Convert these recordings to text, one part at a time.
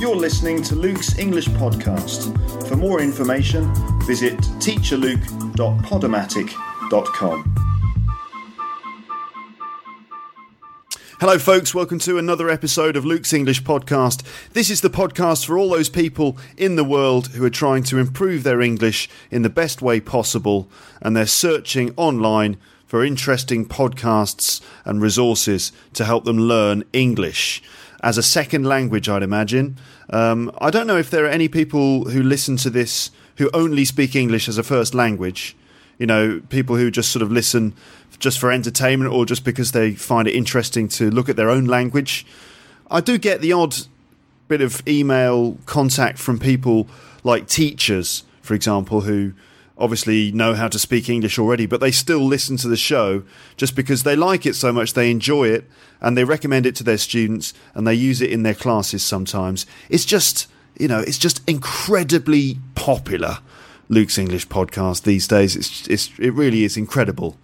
You're listening to Luke's English Podcast. For more information, visit teacherluke.podomatic.com. Hello, folks. Welcome to another episode of Luke's English Podcast. This is the podcast for all those people in the world who are trying to improve their English in the best way possible, and they're searching online for interesting podcasts and resources to help them learn English as a second language, I'd imagine. Um, I don't know if there are any people who listen to this who only speak English as a first language. You know, people who just sort of listen just for entertainment or just because they find it interesting to look at their own language. I do get the odd bit of email contact from people like teachers, for example, who obviously know how to speak English already, but they still listen to the show just because they like it so much, they enjoy it, and they recommend it to their students, and they use it in their classes sometimes. It's just, you know, it's just incredibly popular. Luke's English podcast these days. It's, it's it really is incredible.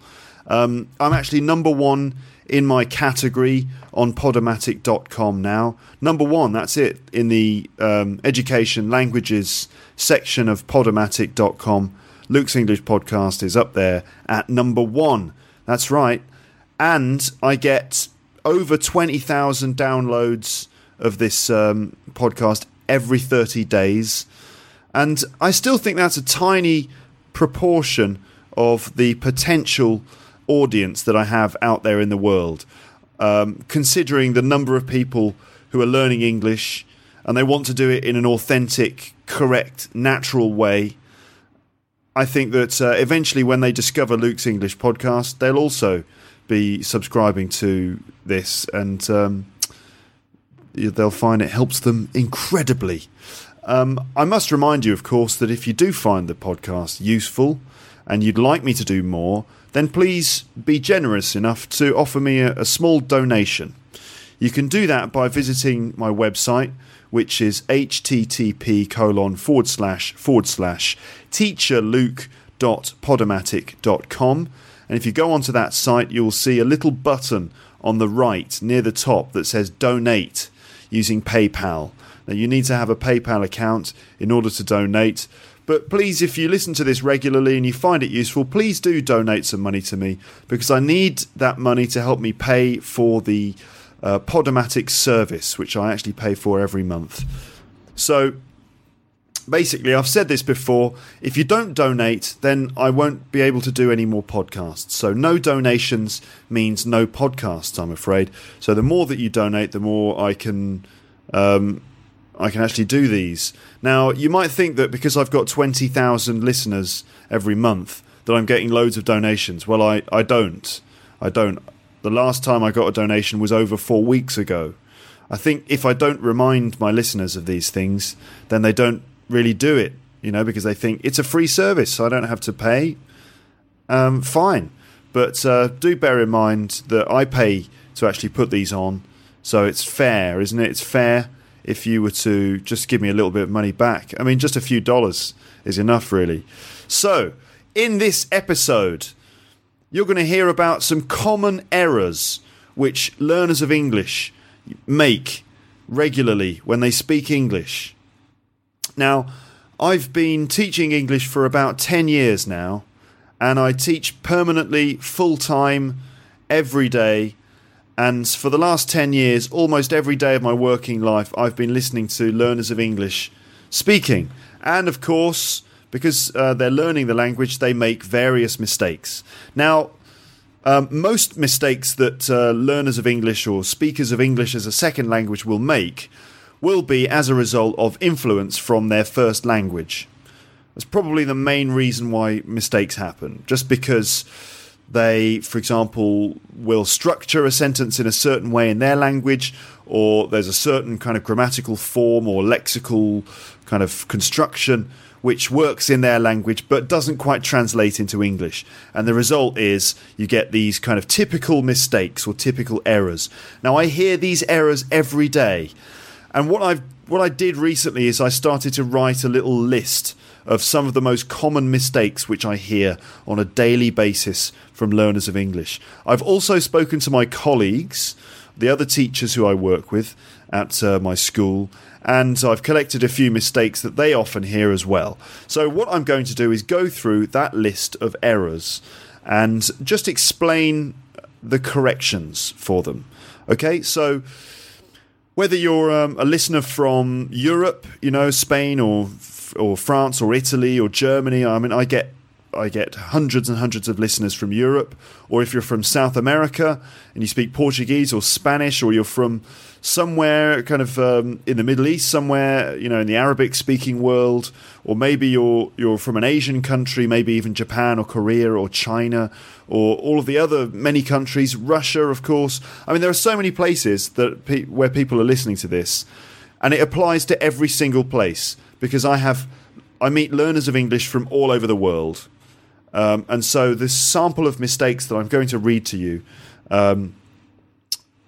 Um, I'm actually number one in my category on podomatic.com now. Number one, that's it, in the um, education languages section of podomatic.com. Luke's English podcast is up there at number one. That's right. And I get over 20,000 downloads of this um, podcast every 30 days. And I still think that's a tiny proportion of the potential audience that I have out there in the world. Um, considering the number of people who are learning English and they want to do it in an authentic, correct, natural way I think that uh, eventually, when they discover Luke's English podcast, they'll also be subscribing to this, and um, they'll find it helps them incredibly. Um, I must remind you, of course, that if you do find the podcast useful and you'd like me to do more, then please be generous enough to offer me a, a small donation. You can do that by visiting my website, which is http colon forward slash forward slash teacherluke.podomatic.com. And if you go onto that site, you'll see a little button on the right near the top that says donate using PayPal. Now, you need to have a PayPal account in order to donate. But please, if you listen to this regularly and you find it useful, please do donate some money to me because I need that money to help me pay for the uh, Podomatic service, which I actually pay for every month. So basically, I've said this before if you don't donate, then I won't be able to do any more podcasts. So, no donations means no podcasts, I'm afraid. So, the more that you donate, the more I can. Um, I can actually do these. Now, you might think that because I've got 20,000 listeners every month, that I'm getting loads of donations. Well, I, I don't. I don't. The last time I got a donation was over four weeks ago. I think if I don't remind my listeners of these things, then they don't really do it, you know, because they think it's a free service, so I don't have to pay. Um, fine. But uh, do bear in mind that I pay to actually put these on, so it's fair, isn't it? It's fair if you were to just give me a little bit of money back. I mean, just a few dollars is enough, really. So, in this episode, you're going to hear about some common errors which learners of English make regularly when they speak English. Now, I've been teaching English for about 10 years now, and I teach permanently, full time, every day. And for the last 10 years, almost every day of my working life, I've been listening to learners of English speaking. And of course, because uh, they're learning the language, they make various mistakes. Now, um, most mistakes that uh, learners of English or speakers of English as a second language will make will be as a result of influence from their first language. That's probably the main reason why mistakes happen, just because They, for example, will structure a sentence in a certain way in their language, or there's a certain kind of grammatical form or lexical kind of construction which works in their language but doesn't quite translate into English. And the result is you get these kind of typical mistakes or typical errors. Now, I hear these errors every day. And what I've what I did recently is I started to write a little list of some of the most common mistakes which I hear on a daily basis from learners of English. I've also spoken to my colleagues, the other teachers who I work with at uh, my school, and I've collected a few mistakes that they often hear as well. So, what I'm going to do is go through that list of errors and just explain the corrections for them. Okay, so whether you're um, a listener from Europe, you know, Spain or or France or Italy or Germany, I mean, I get I get hundreds and hundreds of listeners from Europe, or if you're from South America and you speak Portuguese or Spanish, or you're from somewhere kind of um, in the Middle East, somewhere you know in the Arabic speaking world, or maybe you're you're from an Asian country, maybe even Japan or Korea or China or all of the other many countries, Russia, of course. I mean, there are so many places that pe- where people are listening to this, and it applies to every single place because I have I meet learners of English from all over the world. Um, and so, this sample of mistakes that I'm going to read to you um,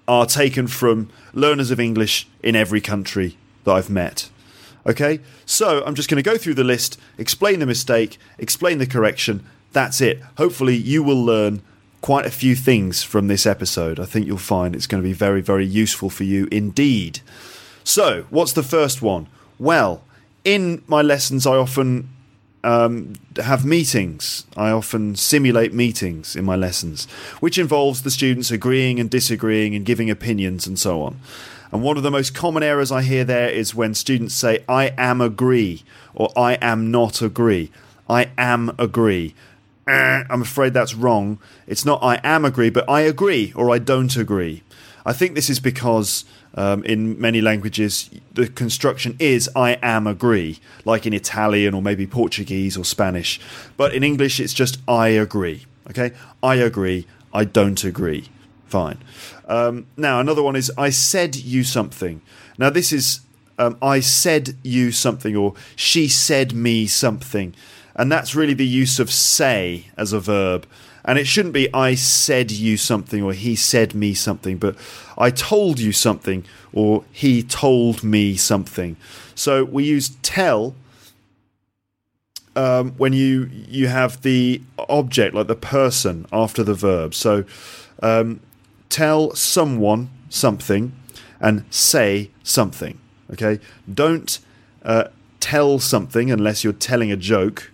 are taken from learners of English in every country that I've met. Okay, so I'm just going to go through the list, explain the mistake, explain the correction. That's it. Hopefully, you will learn quite a few things from this episode. I think you'll find it's going to be very, very useful for you indeed. So, what's the first one? Well, in my lessons, I often um, have meetings. I often simulate meetings in my lessons, which involves the students agreeing and disagreeing and giving opinions and so on. And one of the most common errors I hear there is when students say, I am agree or I am not agree. I am agree. Eh, I'm afraid that's wrong. It's not I am agree, but I agree or I don't agree. I think this is because um, in many languages, the construction is I am agree, like in Italian or maybe Portuguese or Spanish. But in English, it's just I agree. Okay? I agree. I don't agree. Fine. Um, now, another one is I said you something. Now, this is um, I said you something or she said me something. And that's really the use of say as a verb. And it shouldn't be I said you something or he said me something, but I told you something or he told me something. So we use tell um, when you you have the object like the person after the verb. So um, tell someone something and say something. Okay, don't uh, tell something unless you're telling a joke,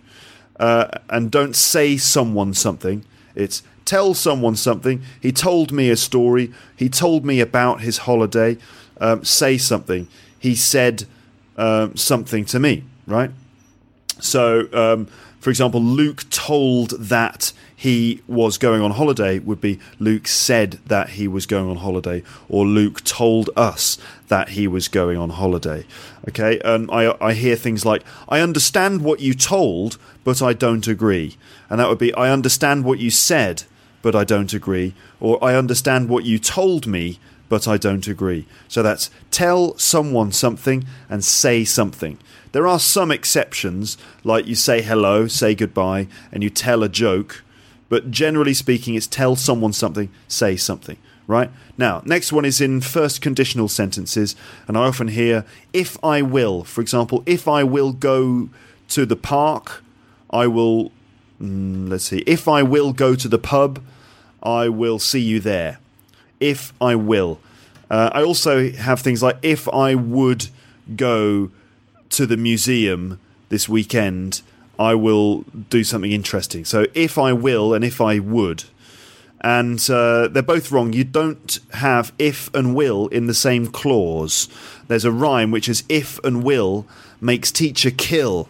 uh, and don't say someone something it's tell someone something. He told me a story. He told me about his holiday. Um, say something. He said um, something to me, right? So, um, for example, Luke told that he was going on holiday would be Luke said that he was going on holiday, or Luke told us that he was going on holiday. Okay, and I, I hear things like, I understand what you told, but I don't agree. And that would be, I understand what you said, but I don't agree. Or I understand what you told me, but I don't agree. So that's tell someone something and say something. There are some exceptions, like you say hello, say goodbye, and you tell a joke, but generally speaking, it's tell someone something, say something. Right? Now, next one is in first conditional sentences, and I often hear if I will. For example, if I will go to the park, I will. Mm, let's see. If I will go to the pub, I will see you there. If I will. Uh, I also have things like if I would go to the museum this weekend, I will do something interesting. So if I will and if I would. And uh, they're both wrong. You don't have if and will in the same clause. There's a rhyme which is if and will makes teacher kill,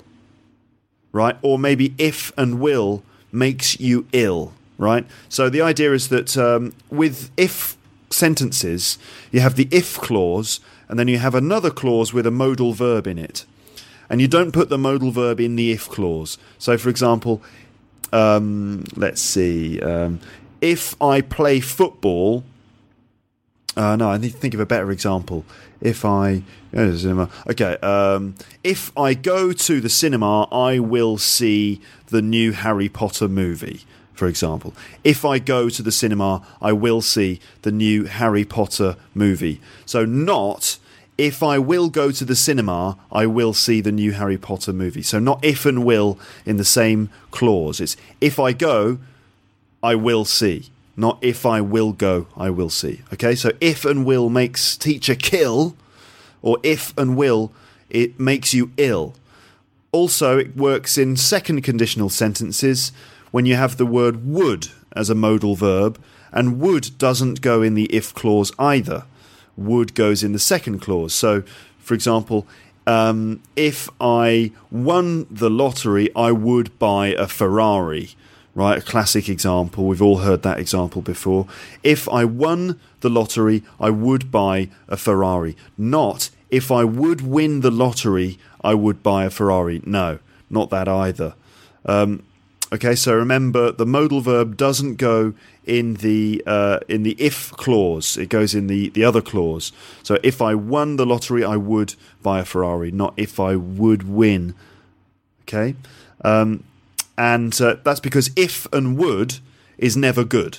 right? Or maybe if and will makes you ill, right? So the idea is that um, with if sentences, you have the if clause, and then you have another clause with a modal verb in it and you don't put the modal verb in the if clause. So, for example, um, let's see. Um, if I play football, uh, no, I need to think of a better example. If I go to the cinema, okay. Um, if I go to the cinema, I will see the new Harry Potter movie. For example, if I go to the cinema, I will see the new Harry Potter movie. So, not if I will go to the cinema, I will see the new Harry Potter movie. So, not if and will in the same clause. It's if I go, I will see. Not if I will go, I will see. Okay, so if and will makes teacher kill, or if and will, it makes you ill. Also, it works in second conditional sentences when you have the word would as a modal verb, and would doesn't go in the if clause either. Would goes in the second clause. So, for example, um, if I won the lottery, I would buy a Ferrari. Right, a classic example. We've all heard that example before. If I won the lottery, I would buy a Ferrari. Not if I would win the lottery, I would buy a Ferrari. No, not that either. Um, okay, so remember the modal verb doesn't go in the uh, in the if clause; it goes in the the other clause. So if I won the lottery, I would buy a Ferrari. Not if I would win. Okay. Um, and uh, that's because if and would is never good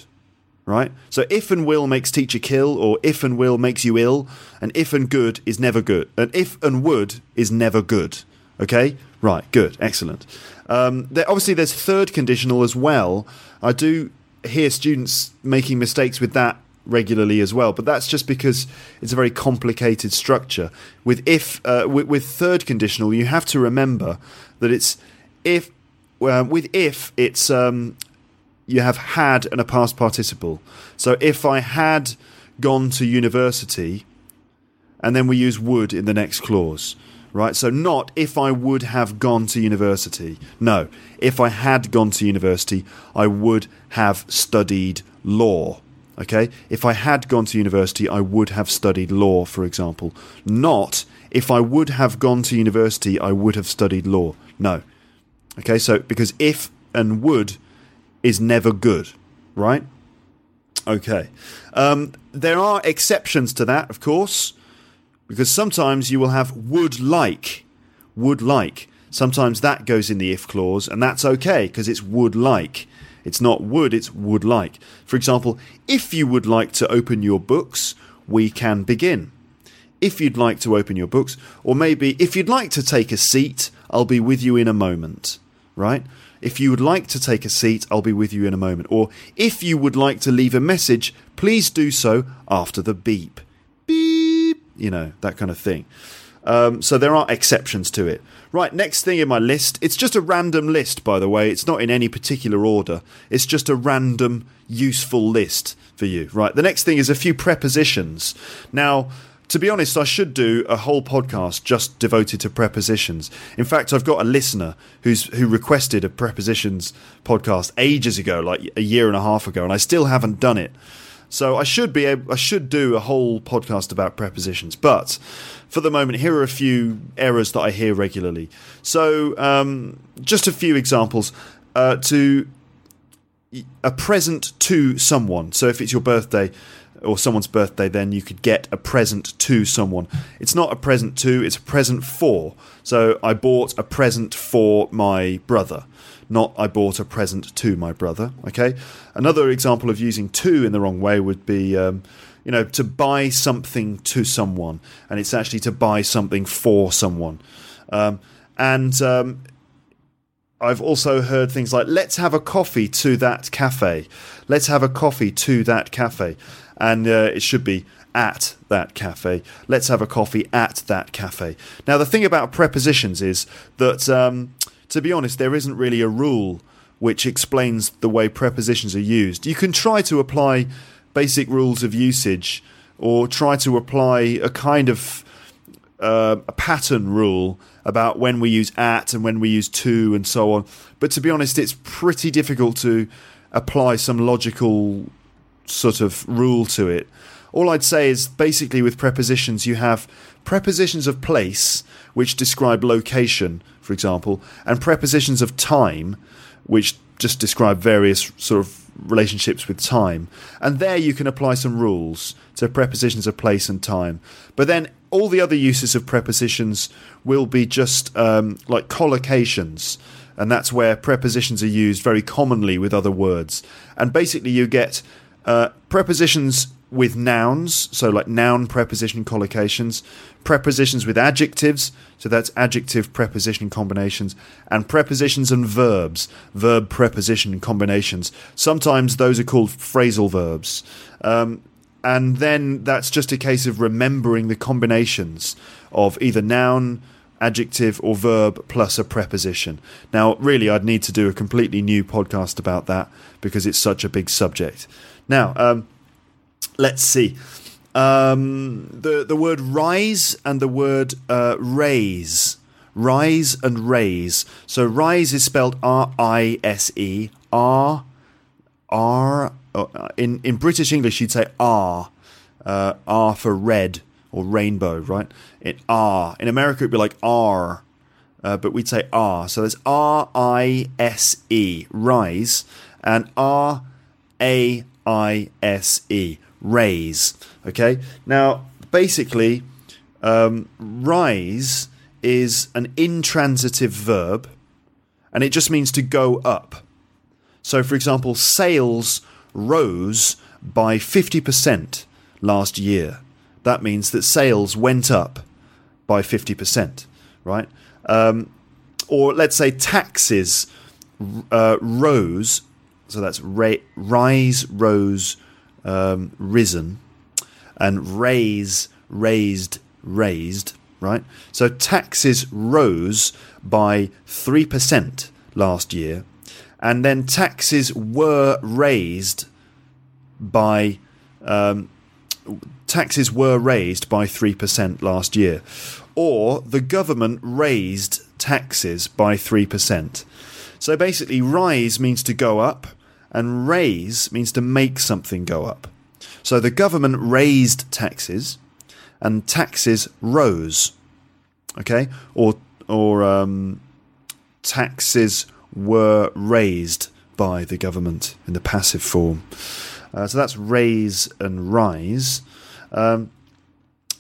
right? So if and will makes teacher kill or if and will makes you ill and if and good is never good and if and would is never good okay? Right good excellent. Um, there, obviously there's third conditional as well. I do hear students making mistakes with that regularly as well but that's just because it's a very complicated structure. With if uh, with, with third conditional you have to remember that it's if with if it's um, you have had and a past participle. So if I had gone to university, and then we use would in the next clause, right? So not if I would have gone to university. No, if I had gone to university, I would have studied law. Okay, if I had gone to university, I would have studied law, for example. Not if I would have gone to university, I would have studied law. No, Okay, so because if and would is never good, right? Okay. Um, there are exceptions to that, of course, because sometimes you will have would like. Would like. Sometimes that goes in the if clause, and that's okay because it's would like. It's not would, it's would like. For example, if you would like to open your books, we can begin. If you'd like to open your books, or maybe if you'd like to take a seat, I'll be with you in a moment right? If you would like to take a seat, I'll be with you in a moment. Or if you would like to leave a message, please do so after the beep. Beep, you know, that kind of thing. Um, so there are exceptions to it. Right, next thing in my list, it's just a random list, by the way. It's not in any particular order. It's just a random, useful list for you. Right, the next thing is a few prepositions. Now, to be honest, I should do a whole podcast just devoted to prepositions. In fact, I've got a listener who's who requested a prepositions podcast ages ago, like a year and a half ago, and I still haven't done it. So I should be able, I should do a whole podcast about prepositions, but for the moment, here are a few errors that I hear regularly. So um, just a few examples. Uh, to a present to someone. So if it's your birthday, or someone's birthday, then you could get a present to someone. It's not a present to, it's a present for. So I bought a present for my brother, not I bought a present to my brother. Okay. Another example of using to in the wrong way would be, um, you know, to buy something to someone, and it's actually to buy something for someone. Um, and um, I've also heard things like, let's have a coffee to that cafe. Let's have a coffee to that cafe and uh, it should be at that cafe. Let's have a coffee at that cafe. Now, the thing about prepositions is that, um, to be honest, there isn't really a rule which explains the way prepositions are used. You can try to apply basic rules of usage or try to apply a kind of uh, a pattern rule about when we use at and when we use to and so on. But to be honest, it's pretty difficult to apply some logical sort of rule to it. All I'd say is basically with prepositions, you have prepositions of place, which describe location, for example, and prepositions of time, which just describe various sort of relationships with time. And there you can apply some rules to prepositions of place and time. But then all the other uses of prepositions will be just um, like collocations. And that's where prepositions are used very commonly with other words. And basically, you get uh, prepositions with nouns, so like noun preposition collocations, prepositions with adjectives, so that's adjective preposition combinations, and prepositions and verbs, verb preposition combinations. Sometimes those are called phrasal verbs. Um, and then that's just a case of remembering the combinations of either noun, adjective, or verb plus a preposition. Now, really, I'd need to do a completely new podcast about that because it's such a big subject. Now, um, let's see. Um, the the word rise and the word uh, raise, rise and raise. So rise is spelled R I S E R R. Uh, in in British English, you'd say R, uh, R for red or rainbow, right? It R. In America, it'd be like R, uh, but we'd say R. So there's R I S E, rise, and R A I S E, raise. Okay. Now, basically, um, rise is an intransitive verb, and it just means to go up. So, for example, sales rose by 50% last year. That means that sales went up by 50%, right? Um, or let's say taxes uh, rose so that's ra- rise, rose, um, risen, and raise, raised, raised. Right. So taxes rose by three percent last year, and then taxes were raised by um, taxes were raised by three percent last year, or the government raised taxes by three percent. So basically, rise means to go up, and raise means to make something go up. So the government raised taxes, and taxes rose. Okay, or or um, taxes were raised by the government in the passive form. Uh, so that's raise and rise. Um,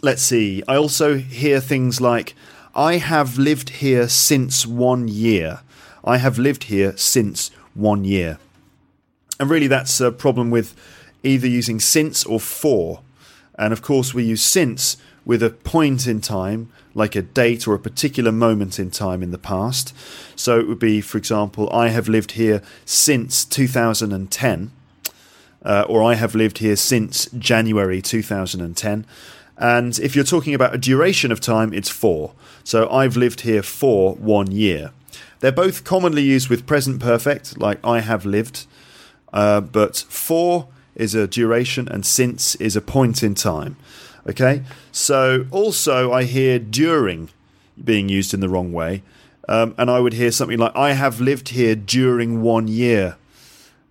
let's see. I also hear things like, I have lived here since one year. I have lived here since one year. And really, that's a problem with either using since or for. And of course, we use since with a point in time, like a date or a particular moment in time in the past. So it would be, for example, I have lived here since 2010, uh, or I have lived here since January 2010. And if you're talking about a duration of time, it's for. So I've lived here for one year. They're both commonly used with present perfect, like I have lived. Uh, but for is a duration and since is a point in time. Okay, so also I hear during being used in the wrong way, um, and I would hear something like "I have lived here during one year,"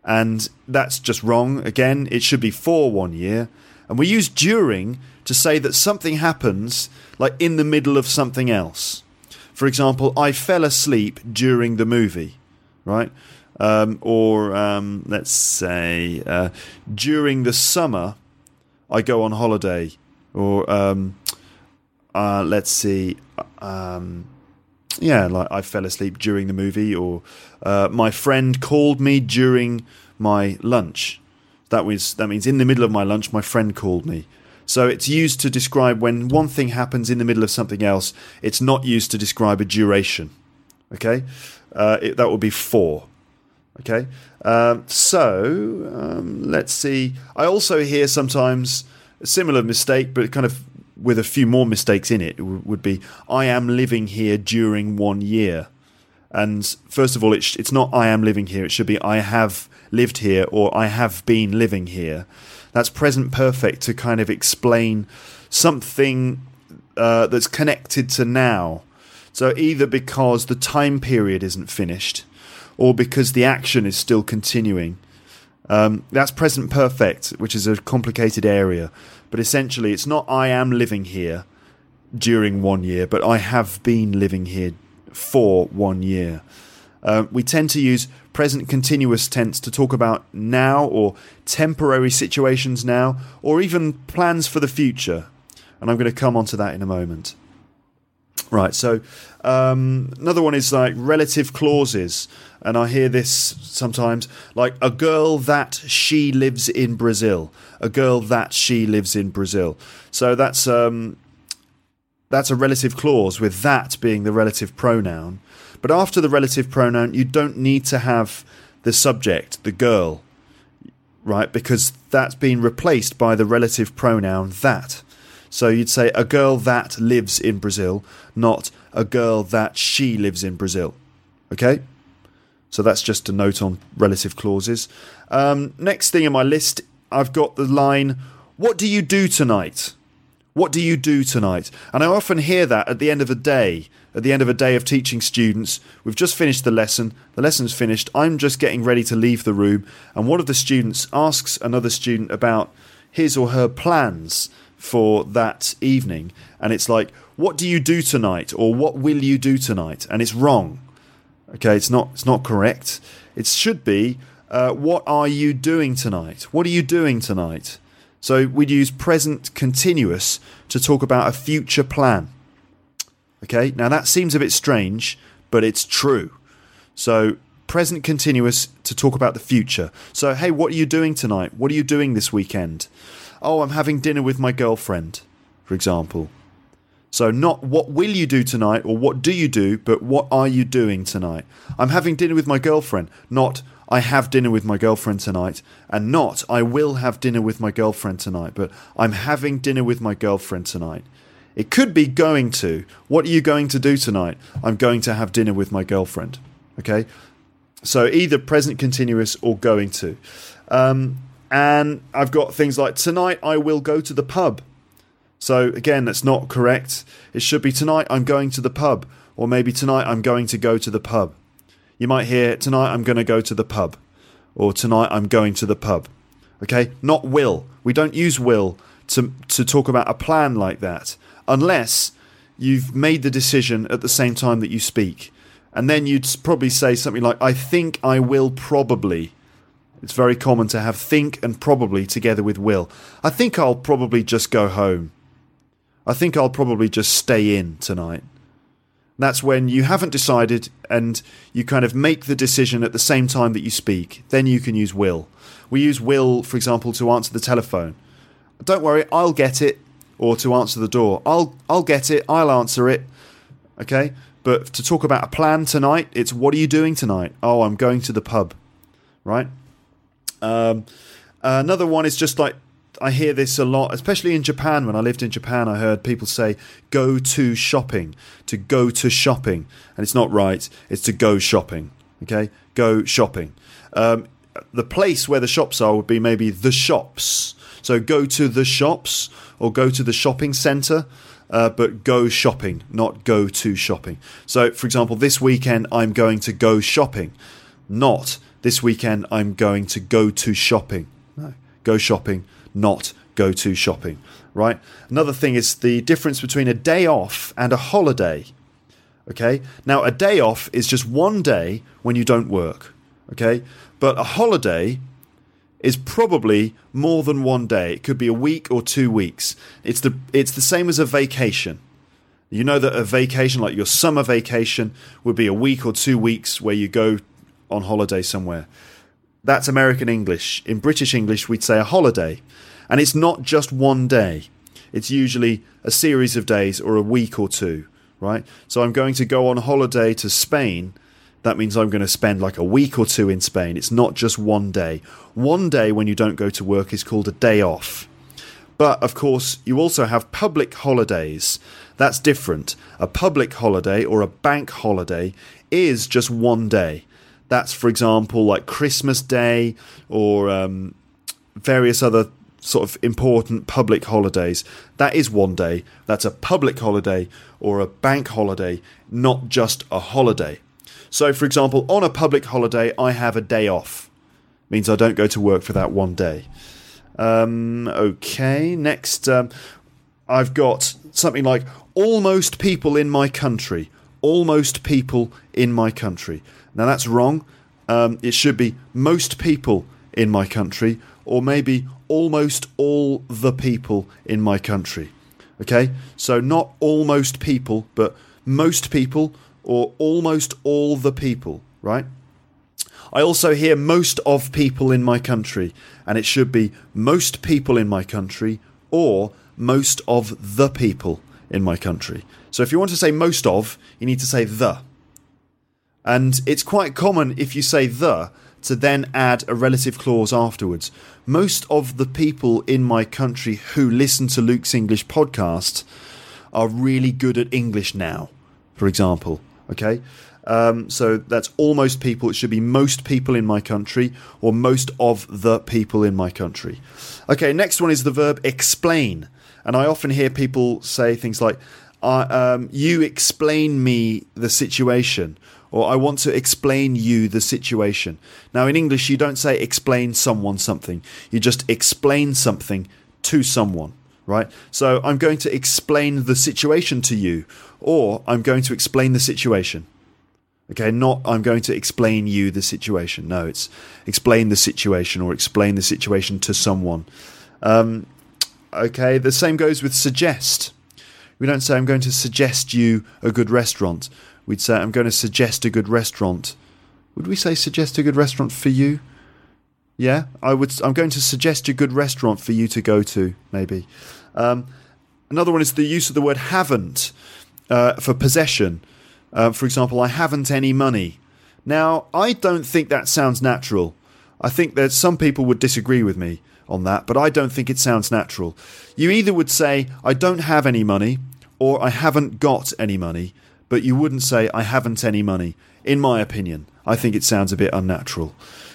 and that's just wrong. Again, it should be for one year, and we use during to say that something happens like in the middle of something else. For example, I fell asleep during the movie, right? Um, or um, let's say uh, during the summer, I go on holiday. Or um, uh, let's see, um, yeah, like I fell asleep during the movie. Or uh, my friend called me during my lunch. That was that means in the middle of my lunch, my friend called me. So it's used to describe when one thing happens in the middle of something else. It's not used to describe a duration. Okay, uh, it, that would be for. Okay, um, so um, let's see. I also hear sometimes a similar mistake, but kind of with a few more mistakes in it, would be I am living here during one year. And first of all, it's, it's not I am living here, it should be I have lived here or I have been living here. That's present perfect to kind of explain something uh, that's connected to now. So either because the time period isn't finished or because the action is still continuing. Um, that's present perfect, which is a complicated area. But essentially, it's not I am living here during one year, but I have been living here for one year. Uh, we tend to use present continuous tense to talk about now or temporary situations now or even plans for the future. And I'm going to come on to that in a moment. Right, so um, another one is like relative clauses, and I hear this sometimes like a girl that she lives in Brazil, a girl that she lives in Brazil. So that's um, that's a relative clause with that being the relative pronoun. But after the relative pronoun, you don't need to have the subject, the girl, right? Because that's been replaced by the relative pronoun that. So you'd say a girl that lives in Brazil, not a girl that she lives in Brazil. Okay? So that's just a note on relative clauses. Um, next thing in my list, I've got the line, What do you do tonight? What do you do tonight? And I often hear that at the end of a day, at the end of a day of teaching students. We've just finished the lesson, the lesson's finished, I'm just getting ready to leave the room, and one of the students asks another student about his or her plans for that evening. And it's like, what do you do tonight? Or what will you do tonight? And it's wrong. Okay, it's not, it's not correct. It should be, uh, what are you doing tonight? What are you doing tonight? So we'd use present continuous to talk about a future plan. Okay, now that seems a bit strange, but it's true. So present continuous to talk about the future. So, hey, what are you doing tonight? What are you doing this weekend? oh, I'm having dinner with my girlfriend, for example. So, not what will you do tonight or what do you do, but what are you doing tonight? I'm having dinner with my girlfriend, not I have dinner with my girlfriend tonight, and not I will have dinner with my girlfriend tonight, but I'm having dinner with my girlfriend tonight. It could be going to. What are you going to do tonight? I'm going to have dinner with my girlfriend. Okay? So either present continuous or going to. Um, and I've got things like tonight I will go to the pub. So again, that's not correct. It should be tonight I'm going to the pub, or maybe tonight I'm going to go to the pub. You might hear tonight I'm going to go to the pub, or tonight I'm going to the pub. Okay, not will. We don't use will to to talk about a plan like that unless you've made the decision at the same time that you speak. And then you'd probably say something like, I think I will probably it's very common to have think and probably together with will. I think I'll probably just go home. I think I'll probably just stay in tonight. That's when you haven't decided and you kind of make the decision at the same time that you speak. Then you can use will. We use will, for example, to answer the telephone. Don't worry, I'll get it. Or to answer the door. I'll I'll get it, I'll answer it. Okay? But to talk about a plan tonight, it's what are you doing tonight? Oh, I'm going to the pub. Right? Um, another one is just like I hear this a lot, especially in Japan. When I lived in Japan, I heard people say "go to shopping," to go to shopping, and it's not right. It's to go shopping. Okay, go shopping. Um, the place where the shops are would be maybe the shops. So go to the shops or go to the shopping centre. Uh, but go shopping, not go to shopping. So, for example, this weekend I'm going to go shopping, not this weekend I'm going to go to shopping. No, go shopping, not go to shopping, right? Another thing is the difference between a day off and a holiday. Okay? Now, a day off is just one day when you don't work. Okay? But a holiday is probably more than one day. It could be a week or two weeks. It's the it's the same as a vacation. You know that a vacation, like your summer vacation, would be a week or two weeks where you go on holiday somewhere. That's American English. In British English, we'd say a holiday. And it's not just one day, it's usually a series of days or a week or two, right? So I'm going to go on holiday to Spain. That means I'm going to spend like a week or two in Spain. It's not just one day. One day when you don't go to work is called a day off. But of course, you also have public holidays. That's different. A public holiday or a bank holiday is just one day. That's, for example, like Christmas Day or um, various other sort of important public holidays. That is one day. That's a public holiday or a bank holiday, not just a holiday. So, for example, on a public holiday, I have a day off. Means I don't go to work for that one day. Um, okay, next, um, I've got something like almost people in my country. almost people in my country. Now that's wrong. Um, it should be most people in my country, or maybe almost all the people in my country. Okay, so not almost people, but most people or almost all the people, right? I also hear most of people in my country, and it should be most people in my country or most of the people in my country. So if you want to say most of, you need to say the. And it's quite common if you say the to then add a relative clause afterwards. Most of the people in my country who listen to Luke's English podcast are really good at English now, for example. Okay? Um, so that's almost people. It should be most people in my country or most of the people in my country. Okay, next one is the verb explain. And I often hear people say things like, um, You explain me the situation or I want to explain you the situation. Now, in English, you don't say explain someone something, you just explain something to someone, right? So, I'm going to explain the situation to you, or I'm going to explain the situation. Okay, not I'm going to explain you the situation. No, it's explain the situation or explain the situation to someone. Um, okay, the same goes with suggest. We don't say I'm going to suggest you a good restaurant we'd say, I'm going to suggest a good restaurant. Would we say suggest a good restaurant for you? Yeah, I would. I'm going to suggest a good restaurant for you to go to. Maybe. Um, another one is the use of the word haven't uh, for possession. Uh, for example, I haven't any money. Now, I don't think that sounds natural. I think that some people would disagree with me on that, but I don't think it sounds natural. You either would say, I don't have any money, or I haven't got any money but you wouldn't say, I haven't any money. In my opinion, I think it sounds a bit unnatural.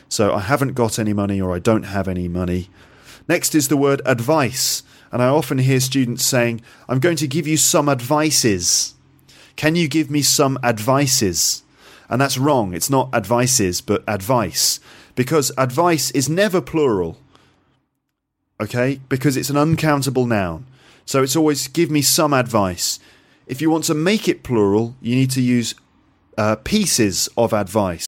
So I haven't got any money or I don't have any money. Next is the word advice. And I often hear students saying, I'm going to give you some advices. Can you give me some advices? And that's wrong. It's not advices, but advice. Because advice is never plural. Okay? Because it's an uncountable noun. So it's always give me some advice. If you want to make it plural, you need to use uh, pieces of advice.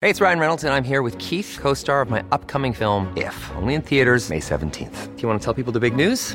Hey, it's Ryan Reynolds, and I'm here with Keith, co star of my upcoming film, If, only in theaters, May 17th. Do you want to tell people the big news?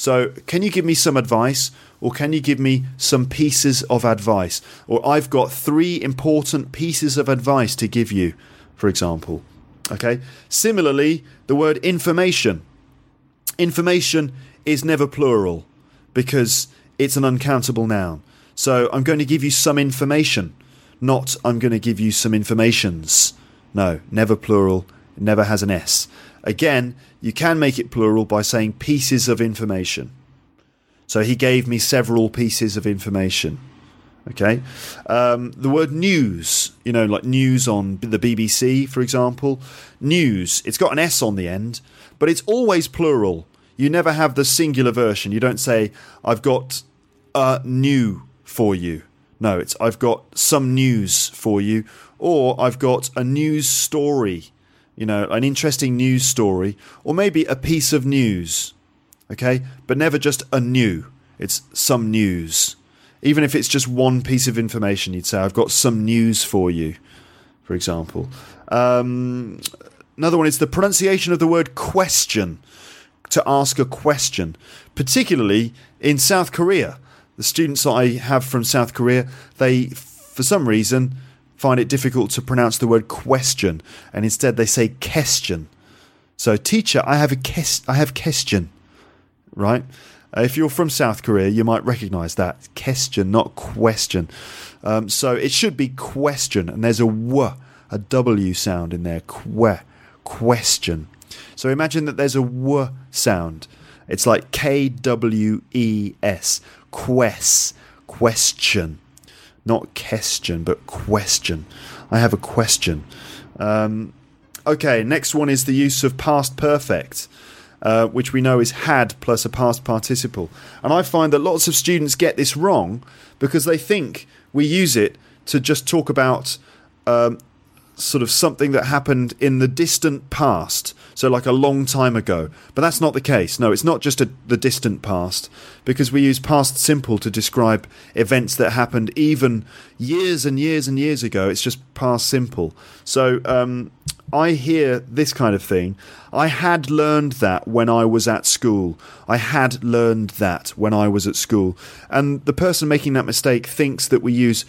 So, can you give me some advice? Or can you give me some pieces of advice? Or I've got three important pieces of advice to give you, for example. Okay. Similarly, the word information. Information is never plural because it's an uncountable noun. So I'm going to give you some information, not I'm going to give you some informations. No, never plural, never has an S. Again, you can make it plural by saying pieces of information. So he gave me several pieces of information. Okay. Um, the word news, you know, like news on the BBC, for example. News, it's got an S on the end, but it's always plural. You never have the singular version. You don't say, I've got a new for you. No, it's I've got some news for you, or I've got a news story, you know, an interesting news story, or maybe a piece of news okay? But never just a new. It's some news. Even if it's just one piece of information, you'd say, I've got some news for you, for example. Um, another one is the pronunciation of the word question, to ask a question, particularly in South Korea. The students I have from South Korea, they, for some reason, find it difficult to pronounce the word question, and instead they say question. So, teacher, I have a kes- I have question, right? Uh, if you're from South Korea, you might recognize that question, not question. Um, so it should be question, and there's a w, a w sound in there. Que, question. So imagine that there's a w sound. It's like K W E S. Quest. Question. Not question, but question. I have a question. Um, okay, next one is the use of past perfect. Uh, which we know is had plus a past participle. And I find that lots of students get this wrong because they think we use it to just talk about um, sort of something that happened in the distant past, so like a long time ago. But that's not the case. No, it's not just a, the distant past, because we use past simple to describe events that happened even years and years and years ago. It's just past simple. So um, I hear this kind of thing. I had learned that when I was at school. I had learned that when I was at school. And the person making that mistake thinks that we use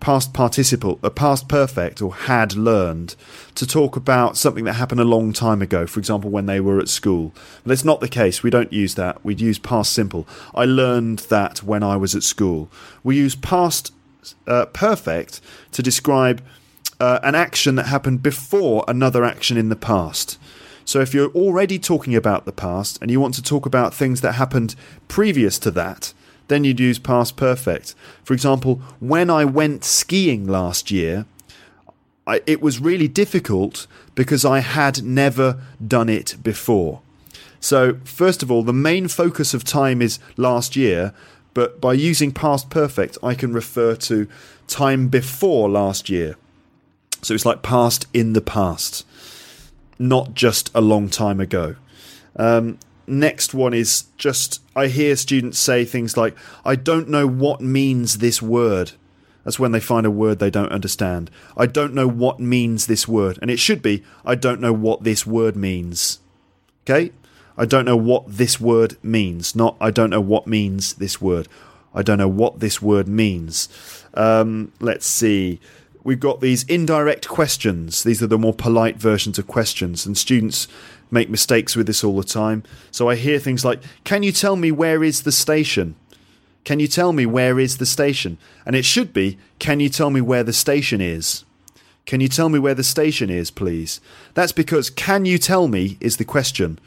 past participle, a past perfect, or had learned to talk about something that happened a long time ago, for example, when they were at school. But it's not the case. We don't use that. We'd use past simple. I learned that when I was at school. We use past uh, perfect to describe uh, an action that happened before another action in the past. So if you're already talking about the past and you want to talk about things that happened previous to that, then you'd use past perfect. For example, when I went skiing last year, I, it was really difficult because I had never done it before. So, first of all, the main focus of time is last year, but by using past perfect, I can refer to time before last year. So it's like past in the past, not just a long time ago. Um, next one is just I hear students say things like, I don't know what means this word. That's when they find a word they don't understand. I don't know what means this word. And it should be, I don't know what this word means. Okay? I don't know what this word means. Not, I don't know what means this word. I don't know what this word means. Um, let's see. We've got these indirect questions. These are the more polite versions of questions. And students make mistakes with this all the time. So I hear things like, Can you tell me where is the station? Can you tell me where is the station? And it should be, Can you tell me where the station is? Can you tell me where the station is, please? That's because can you tell me is the question.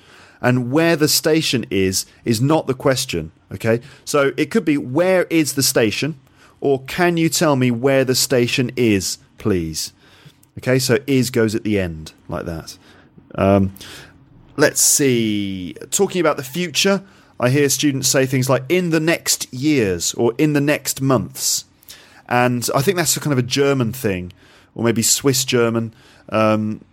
And where the station is is not the question. Okay? So it could be where is the station? Or can you tell me where the station is, please? Okay, so is goes at the end, like that. Um, let's see. Talking about the future, I hear students say things like in the next years or in the next months. And I think that's a kind of a German thing, or maybe Swiss German. Um,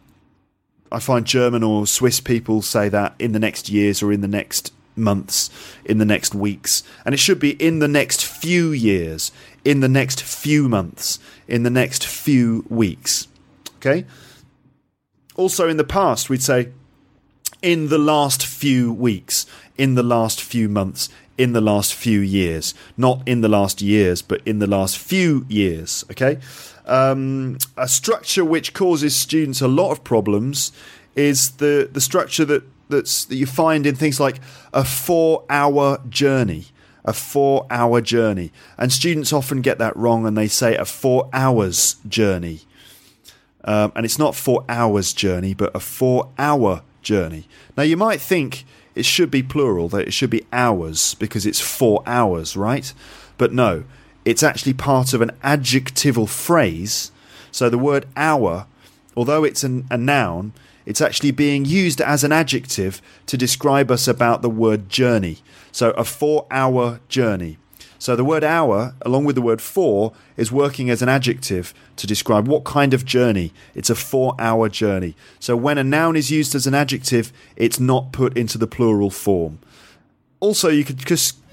I find German or Swiss people say that in the next years or in the next months, in the next weeks. And it should be in the next few years, in the next few months, in the next few weeks. Okay? Also, in the past, we'd say in the last few weeks, in the last few months, in the last few years. Not in the last years, but in the last few years. Okay? Um, a structure which causes students a lot of problems is the, the structure that, that's, that you find in things like a four hour journey. A four hour journey. And students often get that wrong and they say a four hours journey. Um, and it's not four hours journey, but a four hour journey. Now, you might think it should be plural, that it should be hours because it's four hours, right? But no, it's actually part of an adjectival phrase. So the word hour, although it's an, a noun, it's actually being used as an adjective to describe us about the word journey. So a four hour journey. So the word hour, along with the word four, is working as an adjective to describe what kind of journey. It's a four hour journey. So when a noun is used as an adjective, it's not put into the plural form. Also, you could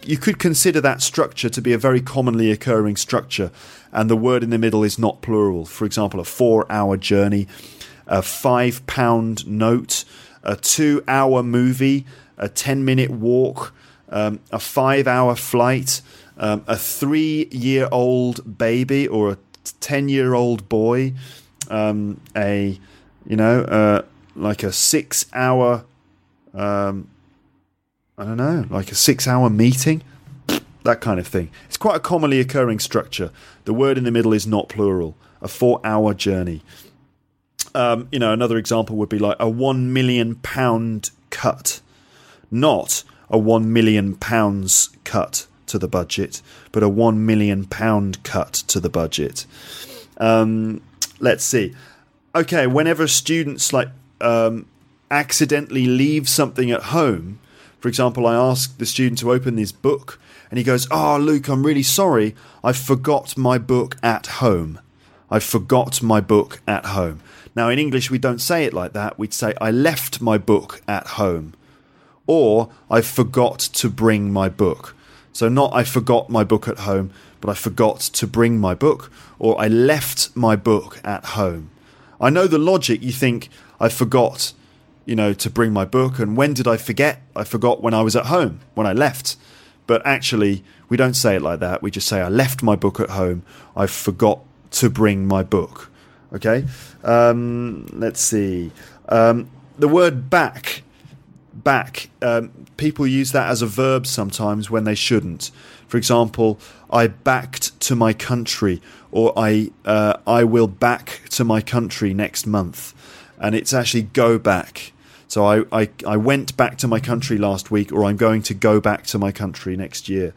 you could consider that structure to be a very commonly occurring structure, and the word in the middle is not plural. For example, a four hour journey, a five pound note, a two hour movie, a 10 minute walk, um, a five hour flight, um, a three year old baby or a ten-year-old boy, um, a you know, uh, like a six-hour, um, I don't know, like a six-hour meeting, that kind of thing. It's quite a commonly occurring structure. The word in the middle is not plural. A four-hour journey. Um, you know, another example would be like a one million pound cut, not a one million pounds cut to the budget, but a one million pound cut to the budget. Um, let's see. Okay, whenever students like um, accidentally leave something at home, for example, I ask the student to open this book, and he goes, "Oh, Luke, I'm really sorry. I forgot my book at home. I forgot my book at home." Now, in English, we don't say it like that. We'd say, "I left my book at home." or I forgot to bring my book. So, not I forgot my book at home, but I forgot to bring my book, or I left my book at home. I know the logic. You think I forgot, you know, to bring my book, and when did I forget? I forgot when I was at home, when I left. But actually, we don't say it like that. We just say I left my book at home. I forgot to bring my book. Okay. Um, let's see. Um, the word back back. Um, people use that as a verb sometimes when they shouldn't. For example, I backed to my country, or I uh, I will back to my country next month, and it's actually go back. So I, I I went back to my country last week, or I'm going to go back to my country next year.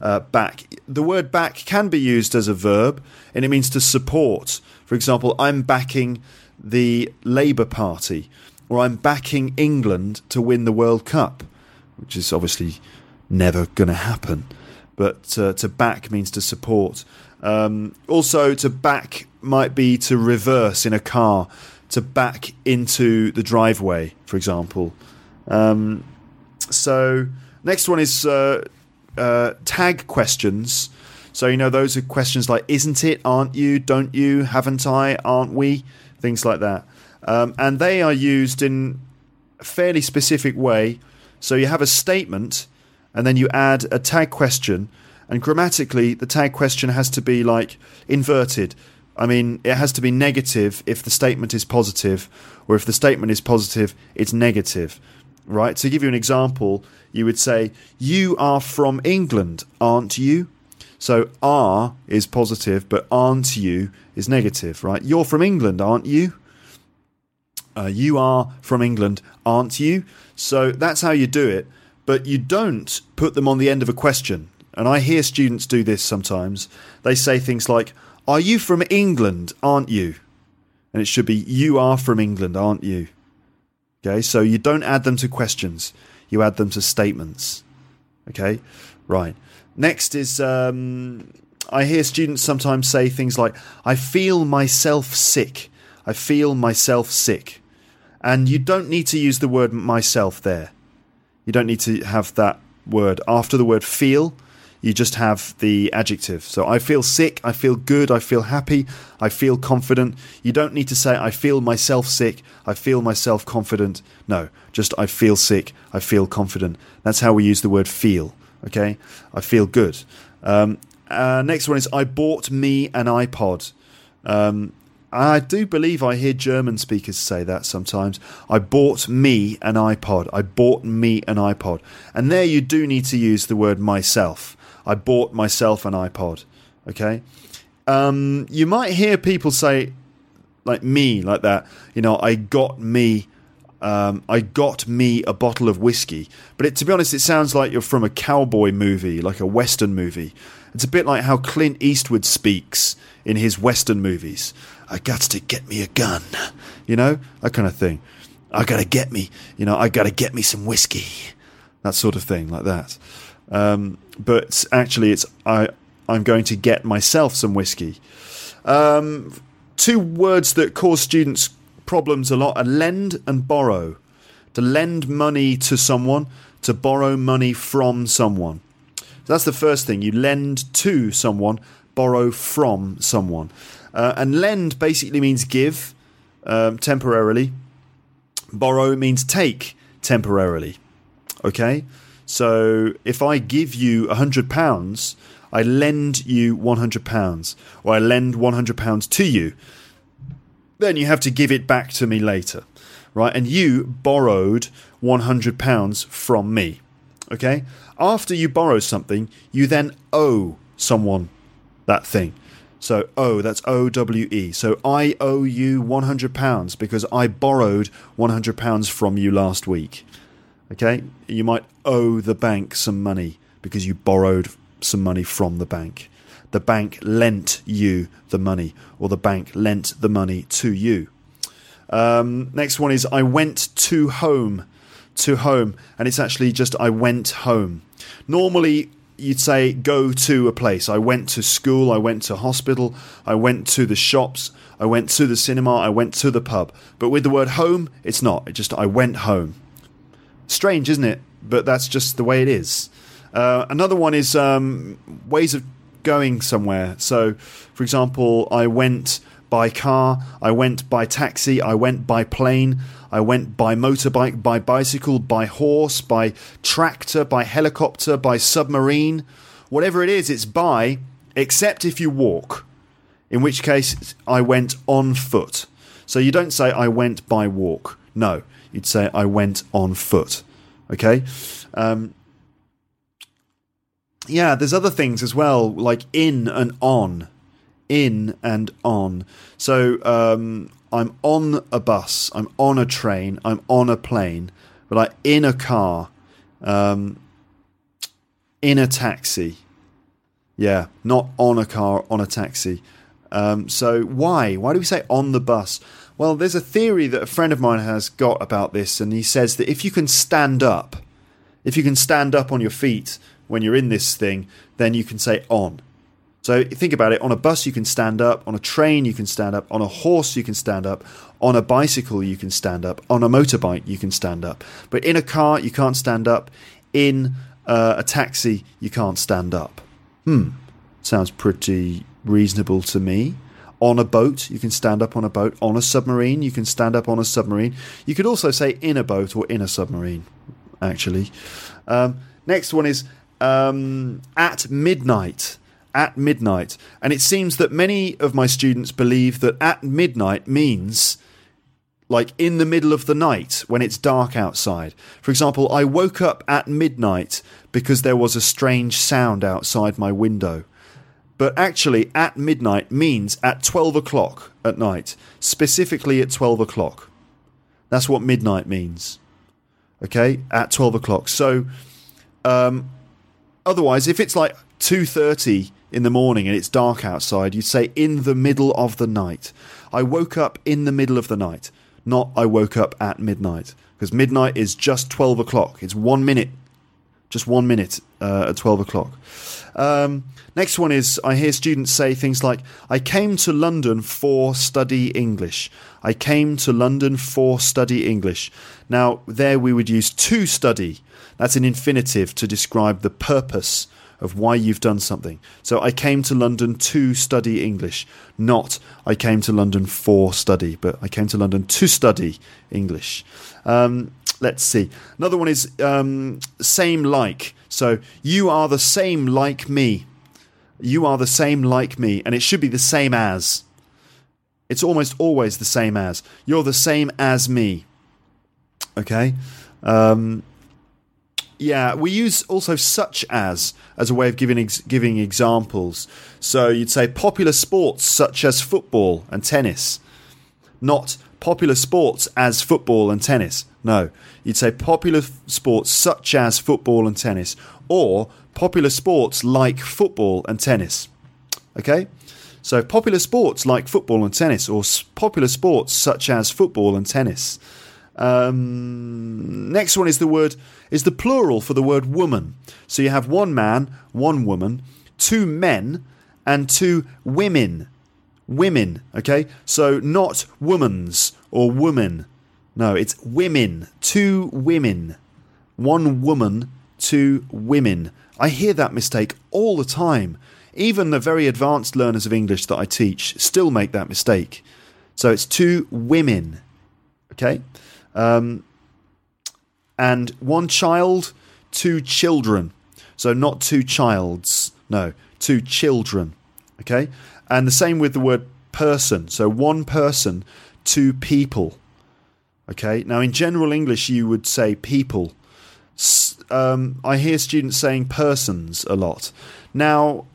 Uh, back. The word back can be used as a verb, and it means to support. For example, I'm backing the Labour Party or I'm backing England to win the World Cup, which is obviously never going to happen. But uh, to back means to support. Um, also, to back might be to reverse in a car, to back into the driveway, for example. Um, so, next one is uh, uh, tag questions. So, you know, those are questions like, isn't it, aren't you, don't you, haven't I, aren't we, things like that. Um, and they are used in a fairly specific way. So you have a statement, and then you add a tag question, and grammatically, the tag question has to be like inverted. I mean, it has to be negative if the statement is positive, or if the statement is positive, it's negative. Right? To give you an example, you would say, You are from England, aren't you? So are is positive, but aren't you is negative, right? You're from England, aren't you? uh, you are from England, aren't you? So that's how you do it. But you don't put them on the end of a question. And I hear students do this sometimes. They say things like, Are you from England, aren't you? And it should be, You are from England, aren't you? Okay, so you don't add them to questions, you add them to statements. Okay, right. Next is, um, I hear students sometimes say things like, I feel myself sick. I feel myself sick. And you don't need to use the word myself there. You don't need to have that word after the word feel. You just have the adjective. So I feel sick, I feel good, I feel happy, I feel confident. You don't need to say I feel myself sick, I feel myself confident. No, just I feel sick, I feel confident. That's how we use the word feel. Okay? I feel good. Um, uh, next one is I bought me an iPod. Um, I do believe I hear German speakers say that sometimes. I bought me an iPod. I bought me an iPod. And there you do need to use the word myself. I bought myself an iPod. Okay? Um, you might hear people say, like me, like that, you know, I got me. Um, I got me a bottle of whiskey. But it, to be honest, it sounds like you're from a cowboy movie, like a western movie. It's a bit like how Clint Eastwood speaks in his western movies. I got to get me a gun, you know, that kind of thing. I gotta get me, you know, I gotta get me some whiskey, that sort of thing, like that. Um, but actually, it's I I'm going to get myself some whiskey. Um, two words that cause students problems a lot are lend and borrow. To lend money to someone, to borrow money from someone. So that's the first thing. You lend to someone, borrow from someone. Uh, and lend basically means give um, temporarily. Borrow means take temporarily. Okay? So if I give you a hundred pounds, I lend you £100 or I lend £100 to you, then you have to give it back to me later, right? And you borrowed £100 from me, okay? After you borrow something, you then owe someone that thing. So owe, that's O W E. So I owe you £100 because I borrowed £100 from you last week. Okay? You might owe the bank some money because you borrowed some money from the bank. The bank lent you the money, or the bank lent the money to you. Um, next one is I went to home. To home. And it's actually just I went home. Normally, you'd say go to a place. I went to school, I went to hospital, I went to the shops, I went to the cinema, I went to the pub. But with the word home, it's not. It just I went home. Strange, isn't it? But that's just the way it is. Uh, another one is um, ways of going somewhere. So, for example, I went by car, I went by taxi, I went by plane, I went by motorbike, by bicycle, by horse, by tractor, by helicopter, by submarine. Whatever it is, it's by, except if you walk, in which case I went on foot. So you don't say I went by walk. No, you'd say I went on foot. Okay? Um, yeah, there's other things as well, like in and on. In and on. So um, I'm on a bus, I'm on a train, I'm on a plane, but I'm in a car, um, in a taxi. Yeah, not on a car, on a taxi. Um, so why? Why do we say on the bus? Well, there's a theory that a friend of mine has got about this, and he says that if you can stand up, if you can stand up on your feet when you're in this thing, then you can say on. So think about it on a bus, you can stand up, on a train, you can stand up, on a horse, you can stand up, on a bicycle, you can stand up, on a motorbike, you can stand up. But in a car, you can't stand up. In uh, a taxi, you can't stand up. Hmm, sounds pretty reasonable to me. On a boat, you can stand up on a boat. On a submarine, you can stand up on a submarine. You could also say in a boat or in a submarine, actually. Um, next one is um, at midnight. At midnight. And it seems that many of my students believe that at midnight means like in the middle of the night when it's dark outside. For example, I woke up at midnight because there was a strange sound outside my window. But actually, at midnight means at 12 o'clock at night, specifically at 12 o'clock. That's what midnight means. Okay, at 12 o'clock. So, um, otherwise, if it's like 2.30 in the morning and it's dark outside, you'd say in the middle of the night. I woke up in the middle of the night, not I woke up at midnight. Because midnight is just 12 o'clock. It's one minute, just one minute uh, at 12 o'clock. Um, next one is I hear students say things like, I came to London for study English. I came to London for study English. Now, there we would use to study. That's an infinitive to describe the purpose of why you've done something. So I came to London to study English, not I came to London for study, but I came to London to study English. Um, let's see. Another one is um, same like. So you are the same like me. You are the same like me, and it should be the same as. It's almost always the same as. You're the same as me. Okay? Um, yeah, we use also such as as a way of giving ex- giving examples. So you'd say popular sports such as football and tennis, not popular sports as football and tennis. No, you'd say popular f- sports such as football and tennis, or popular sports like football and tennis. Okay, so popular sports like football and tennis, or s- popular sports such as football and tennis. Um, next one is the word is the plural for the word woman. So you have one man, one woman, two men, and two women. Women, okay? So not womans or woman. No, it's women. Two women. One woman, two women. I hear that mistake all the time. Even the very advanced learners of English that I teach still make that mistake. So it's two women. Okay? Um, and one child, two children. So not two childs. No, two children. Okay? And the same with the word person. So one person, two people. Okay? Now, in general English, you would say people. Um, I hear students saying persons a lot. Now,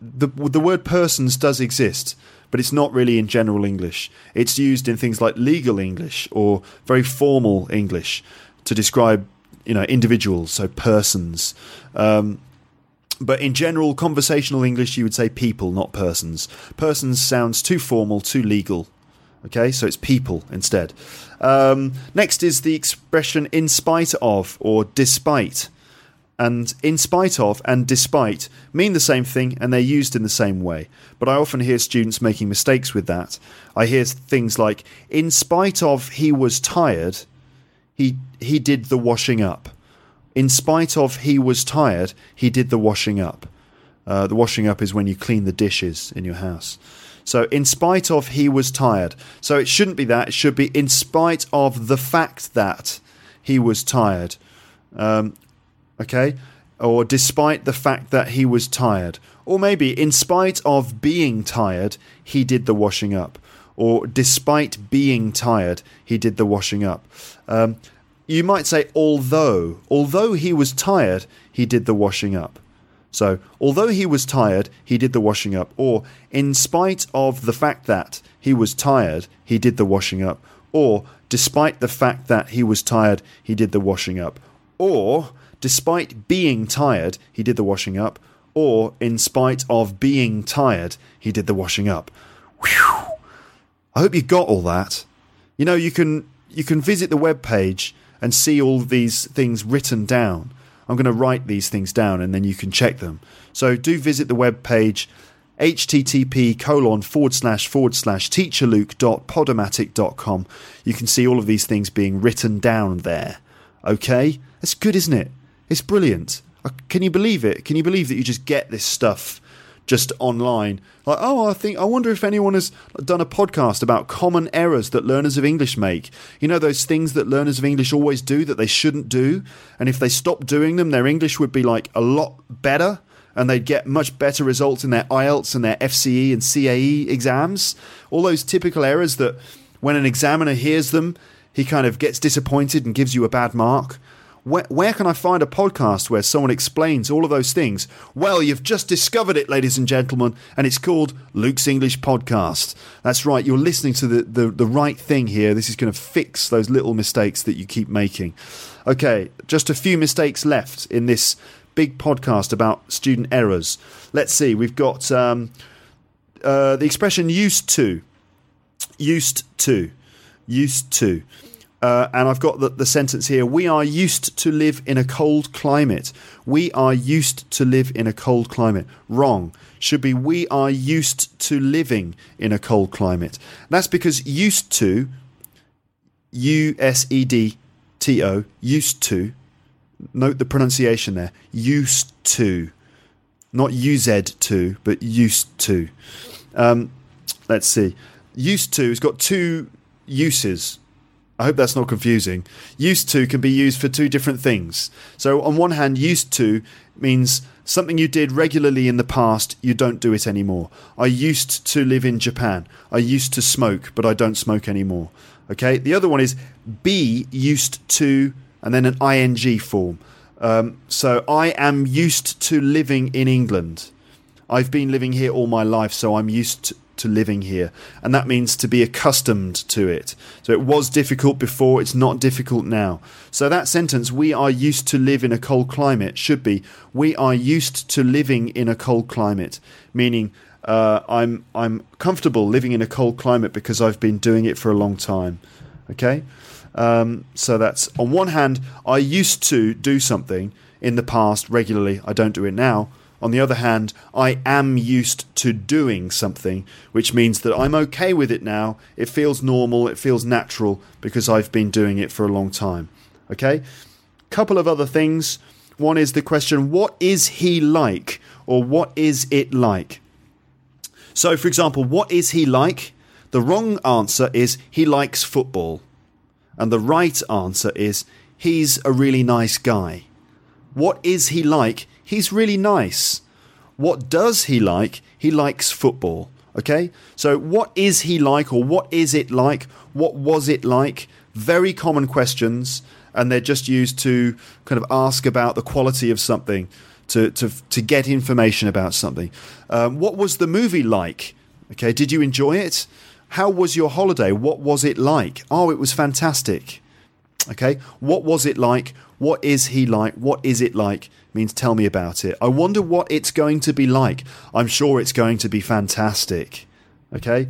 the, the word persons does exist, but it's not really in general English. It's used in things like legal English or very formal English to describe you know individuals, so persons. Um, but in general conversational English, you would say people, not persons. Persons sounds too formal, too legal. Okay, so it's people instead. Um, next is the expression in spite of or despite. And in spite of and despite mean the same thing and they're used in the same way. But I often hear students making mistakes with that. I hear things like, in spite of he was tired, he, he did the washing up in spite of he was tired, he did the washing up. Uh, the washing up is when you clean the dishes in your house. So, in spite of he was tired. So, it shouldn't be that. It should be in spite of the fact that he was tired. Um, okay? Or despite the fact that he was tired. Or maybe in spite of being tired, he did the washing up. Or despite being tired, he did the washing up. Um, you might say, although, although he was tired, he did the washing up. So, although he was tired, he did the washing up. Or, in spite of the fact that he was tired, he did the washing up. Or, despite the fact that he was tired, he did the washing up. Or, despite being tired, he did the washing up. Or, in spite of being tired, he did the washing up. Whew. I hope you got all that. You know, you can you can visit the web page and see all these things written down. I'm going to write these things down and then you can check them. So do visit the web page http colon forward slash forward slash teacherluke.podomatic.com. You can see all of these things being written down there. Okay? That's good, isn't it? It's brilliant. Can you believe it? Can you believe that you just get this stuff just online. Like, oh, I think I wonder if anyone has done a podcast about common errors that learners of English make. You know those things that learners of English always do that they shouldn't do, and if they stopped doing them, their English would be like a lot better and they'd get much better results in their IELTS and their FCE and CAE exams. All those typical errors that when an examiner hears them, he kind of gets disappointed and gives you a bad mark. Where, where can I find a podcast where someone explains all of those things? Well, you've just discovered it, ladies and gentlemen, and it's called Luke's English Podcast. That's right, you're listening to the, the, the right thing here. This is going to fix those little mistakes that you keep making. Okay, just a few mistakes left in this big podcast about student errors. Let's see, we've got um, uh, the expression used to. Used to. Used to. Uh, and I've got the, the sentence here We are used to live in a cold climate. We are used to live in a cold climate. Wrong. Should be We are used to living in a cold climate. That's because used to, U S E D T O, used to, note the pronunciation there, used to. Not UZ to, but used to. Um, let's see. Used to has got two uses I hope that's not confusing. Used to can be used for two different things. So, on one hand, used to means something you did regularly in the past, you don't do it anymore. I used to live in Japan. I used to smoke, but I don't smoke anymore. Okay? The other one is be used to, and then an ing form. Um, so, I am used to living in England. I've been living here all my life, so I'm used to living here. And that means to be accustomed to it. So it was difficult before, it's not difficult now. So that sentence, we are used to live in a cold climate, should be, we are used to living in a cold climate, meaning uh, I'm, I'm comfortable living in a cold climate because I've been doing it for a long time. Okay? Um, so that's on one hand, I used to do something in the past regularly, I don't do it now. On the other hand, I am used to doing something, which means that I'm okay with it now. It feels normal, it feels natural because I've been doing it for a long time. Okay? Couple of other things. One is the question, what is he like? Or what is it like? So, for example, what is he like? The wrong answer is he likes football. And the right answer is he's a really nice guy. What is he like? He's really nice. What does he like? He likes football. Okay? So, what is he like, or what is it like? What was it like? Very common questions, and they're just used to kind of ask about the quality of something, to, to, to get information about something. Um, what was the movie like? Okay, did you enjoy it? How was your holiday? What was it like? Oh, it was fantastic. Okay, what was it like? What is he like? What is it like? Means tell me about it. I wonder what it's going to be like. I'm sure it's going to be fantastic. Okay,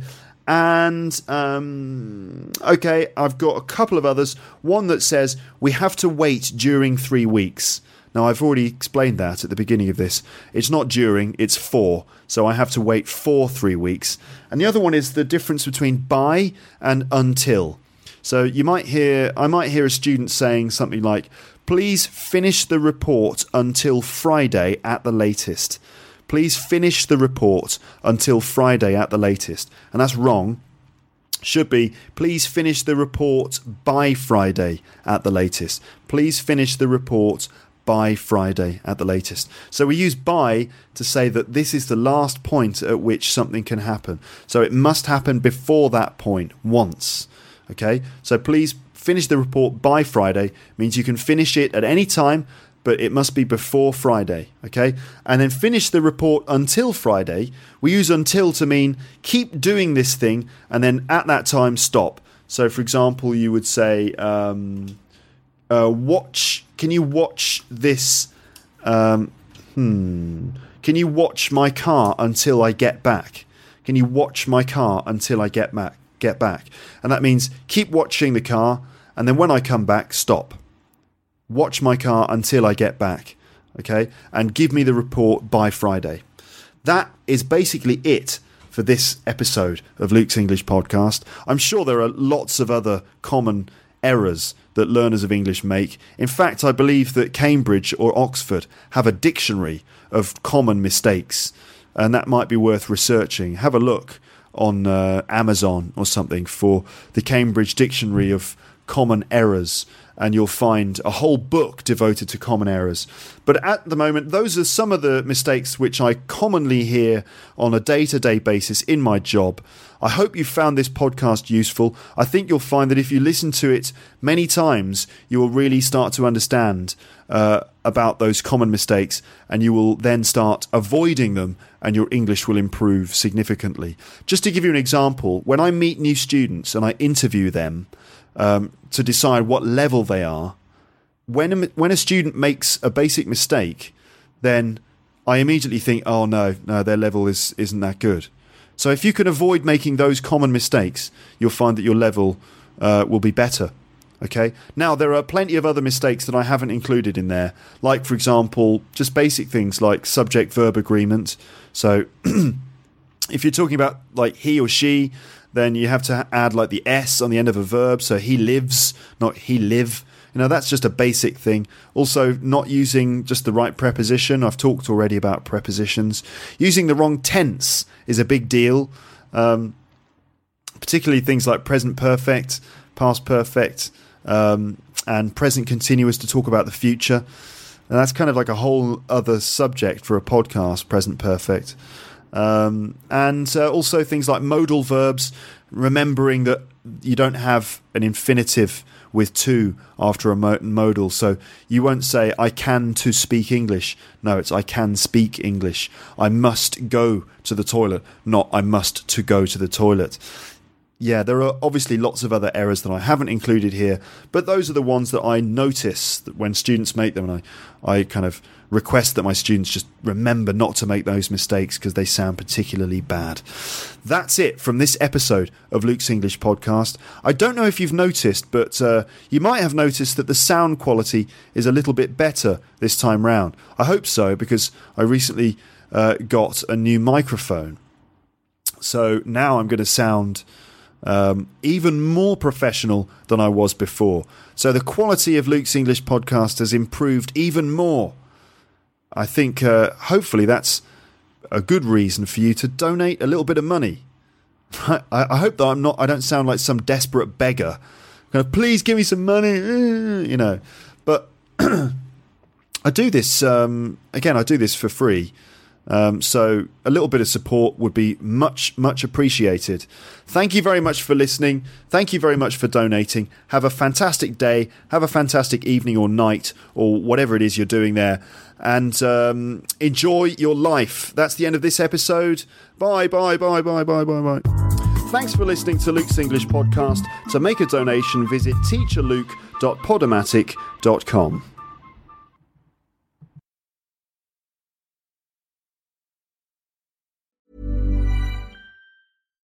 and um, okay, I've got a couple of others. One that says we have to wait during three weeks. Now, I've already explained that at the beginning of this. It's not during, it's for. So I have to wait for three weeks. And the other one is the difference between by and until. So you might hear, I might hear a student saying something like, please finish the report until Friday at the latest. Please finish the report until Friday at the latest. And that's wrong should be please finish the report by Friday at the latest. Please finish the report by Friday at the latest. So we use by to say that this is the last point at which something can happen. So it must happen before that point once. Okay? So please finish the report by Friday means you can finish it at any time but it must be before Friday, okay? And then finish the report until Friday. We use until to mean keep doing this thing and then at that time stop. So, for example, you would say, um, uh, watch. Can you watch this? Um, hmm. Can you watch my car until I get back? Can you watch my car until I get back? Get back, and that means keep watching the car, and then when I come back, stop. Watch my car until I get back, okay, and give me the report by Friday. That is basically it for this episode of Luke's English podcast. I'm sure there are lots of other common errors that learners of English make. In fact, I believe that Cambridge or Oxford have a dictionary of common mistakes, and that might be worth researching. Have a look on uh, Amazon or something for the Cambridge Dictionary of Common Errors and you'll find a whole book devoted to common errors. But at the moment, those are some of the mistakes which I commonly hear on a day to day basis in my job. I hope you found this podcast useful. I think you'll find that if you listen to it many times, you will really start to understand uh, about those common mistakes and you will then start avoiding them and your English will improve significantly. Just to give you an example, when I meet new students and I interview them, um, to decide what level they are. When a, when a student makes a basic mistake, then I immediately think, oh no, no, their level is isn't that good. So if you can avoid making those common mistakes, you'll find that your level uh, will be better. Okay. Now there are plenty of other mistakes that I haven't included in there, like for example, just basic things like subject-verb agreement. So if you're talking about like he or she, then you have to add like the s on the end of a verb. So he lives, not he live. You know, that's just a basic thing. Also, not using just the right preposition. I've talked already about prepositions. Using the wrong tense is a big deal, um, particularly things like present perfect, past perfect, um, and present continuous to talk about the future. And that's kind of like a whole other subject for a podcast, present perfect. Um, and uh, also things like modal verbs, remembering that you don't have an infinitive with to after a modal. So you won't say, I can to speak English. No, it's I can speak English. I must go to the toilet, not I must to go to the toilet yeah, there are obviously lots of other errors that I haven't included here, but those are the ones that I notice when students make them, and I, I kind of request that my students just remember not to make those mistakes because they sound particularly bad. That's it from this episode of Luke's English podcast. I don't know if you've noticed, but uh, you might have noticed that the sound quality is a little bit better this time round. I hope so because I recently uh, got a new microphone. So now I'm going to sound um, even more professional than I was before. So the quality of Luke's English podcast has improved even more. I think uh, hopefully that's a good reason for you to donate a little bit of money. I, I hope that I'm not. I don't sound like some desperate beggar. Kind of, please give me some money, you know. But I do this um, again. I do this for free. Um, so a little bit of support would be much, much appreciated. Thank you very much for listening. Thank you very much for donating. Have a fantastic day. Have a fantastic evening or night or whatever it is you're doing there. And um, enjoy your life. That's the end of this episode. Bye, bye, bye, bye, bye, bye, bye. Thanks for listening to Luke's English podcast. To make a donation, visit teacherluke.podomatic.com.